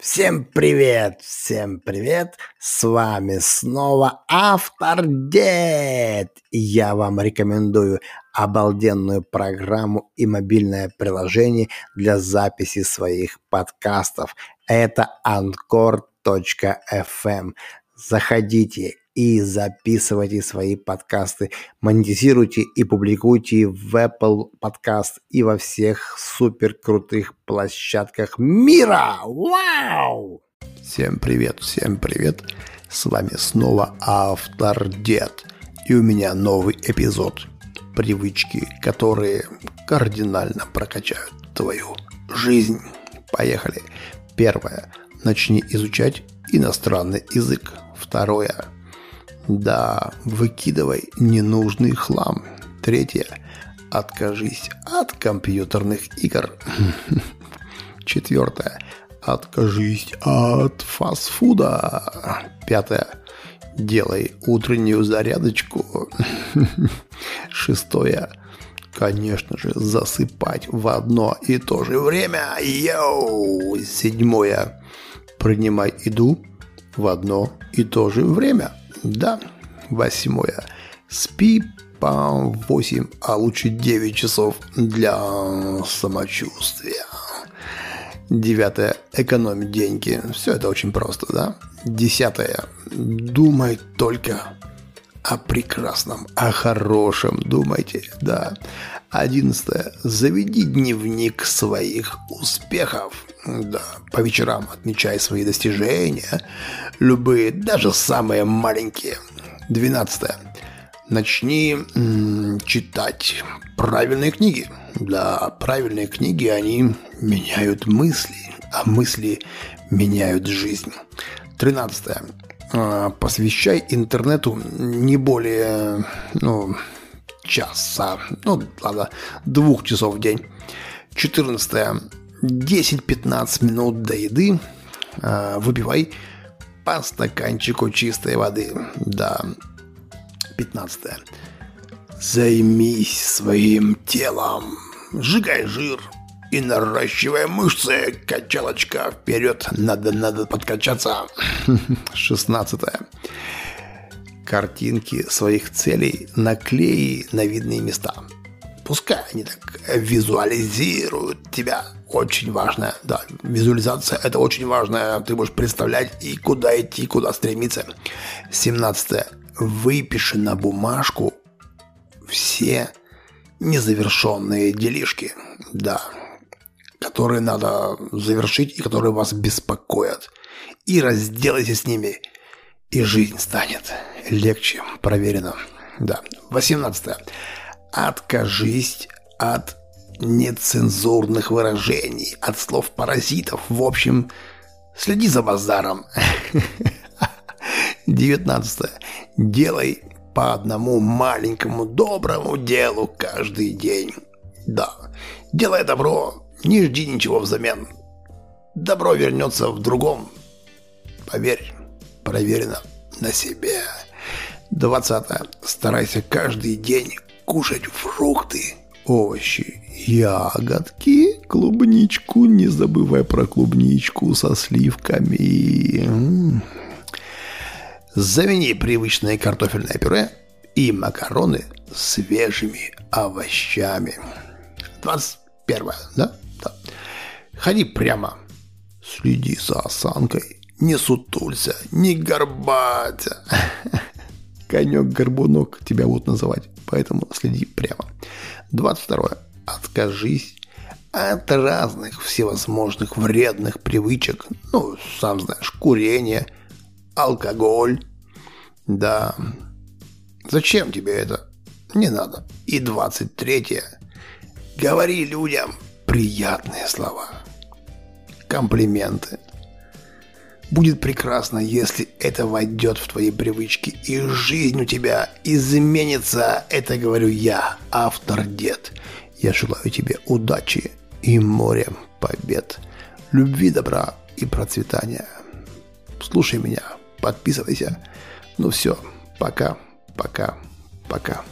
Всем привет, всем привет, с вами снова Автор Дед. Я вам рекомендую обалденную программу и мобильное приложение для записи своих подкастов. Это Anchor.fm. Заходите и записывайте свои подкасты, монетизируйте и публикуйте в Apple Podcast и во всех супер крутых площадках мира. Вау! Всем привет, всем привет. С вами снова автор Дед. И у меня новый эпизод. Привычки, которые кардинально прокачают твою жизнь. Поехали. Первое. Начни изучать иностранный язык. Второе. Да, выкидывай ненужный хлам. Третье. Откажись от компьютерных игр. Четвертое. Откажись от фастфуда. Пятое. Делай утреннюю зарядочку. Шестое. Конечно же, засыпать в одно и то же время. Йоу! Седьмое. Принимай еду в одно и то же время. Да. Восьмое. Спи по 8, а лучше 9 часов для самочувствия. Девятое. Экономить деньги. Все это очень просто, да? Десятое. Думай только о прекрасном, о хорошем думайте, да. Одиннадцатое. Заведи дневник своих успехов. Да, по вечерам отмечай свои достижения, любые, даже самые маленькие. Двенадцатое. Начни м- читать правильные книги. Да, правильные книги, они меняют мысли, а мысли меняют жизнь. Тринадцатое. А, посвящай интернету не более, ну, часа, ну, ладно, двух часов в день. 14. 10-15 минут до еды э, выпивай по стаканчику чистой воды. Да. 15. Займись своим телом. Сжигай жир и наращивай мышцы. Качалочка вперед. Надо, надо подкачаться. 16 картинки своих целей наклеи на видные места. Пускай они так визуализируют тебя. Очень важно. Да, визуализация – это очень важно. Ты будешь представлять и куда идти, куда стремиться. 17. Выпиши на бумажку все незавершенные делишки. Да, которые надо завершить и которые вас беспокоят. И разделайся с ними, и жизнь станет легче, проверено. Да. 18. Откажись от нецензурных выражений, от слов паразитов. В общем, следи за базаром. 19. Делай по одному маленькому доброму делу каждый день. Да, делай добро, не жди ничего взамен. Добро вернется в другом. Поверь, проверено на себе. 20. Старайся каждый день кушать фрукты, овощи, ягодки, клубничку. Не забывай про клубничку со сливками. Замени привычное картофельное пюре и макароны свежими овощами. 21. Да? Ходи прямо. Следи за осанкой. Не сутулься, не горбатя. конек-горбунок тебя будут называть. Поэтому следи прямо. 22. Откажись от разных всевозможных вредных привычек. Ну, сам знаешь, курение, алкоголь. Да. Зачем тебе это? Не надо. И 23. Говори людям приятные слова. Комплименты. Будет прекрасно, если это войдет в твои привычки, и жизнь у тебя изменится. Это говорю я, автор-дед. Я желаю тебе удачи и моря побед, любви, добра и процветания. Слушай меня, подписывайся. Ну все, пока, пока, пока.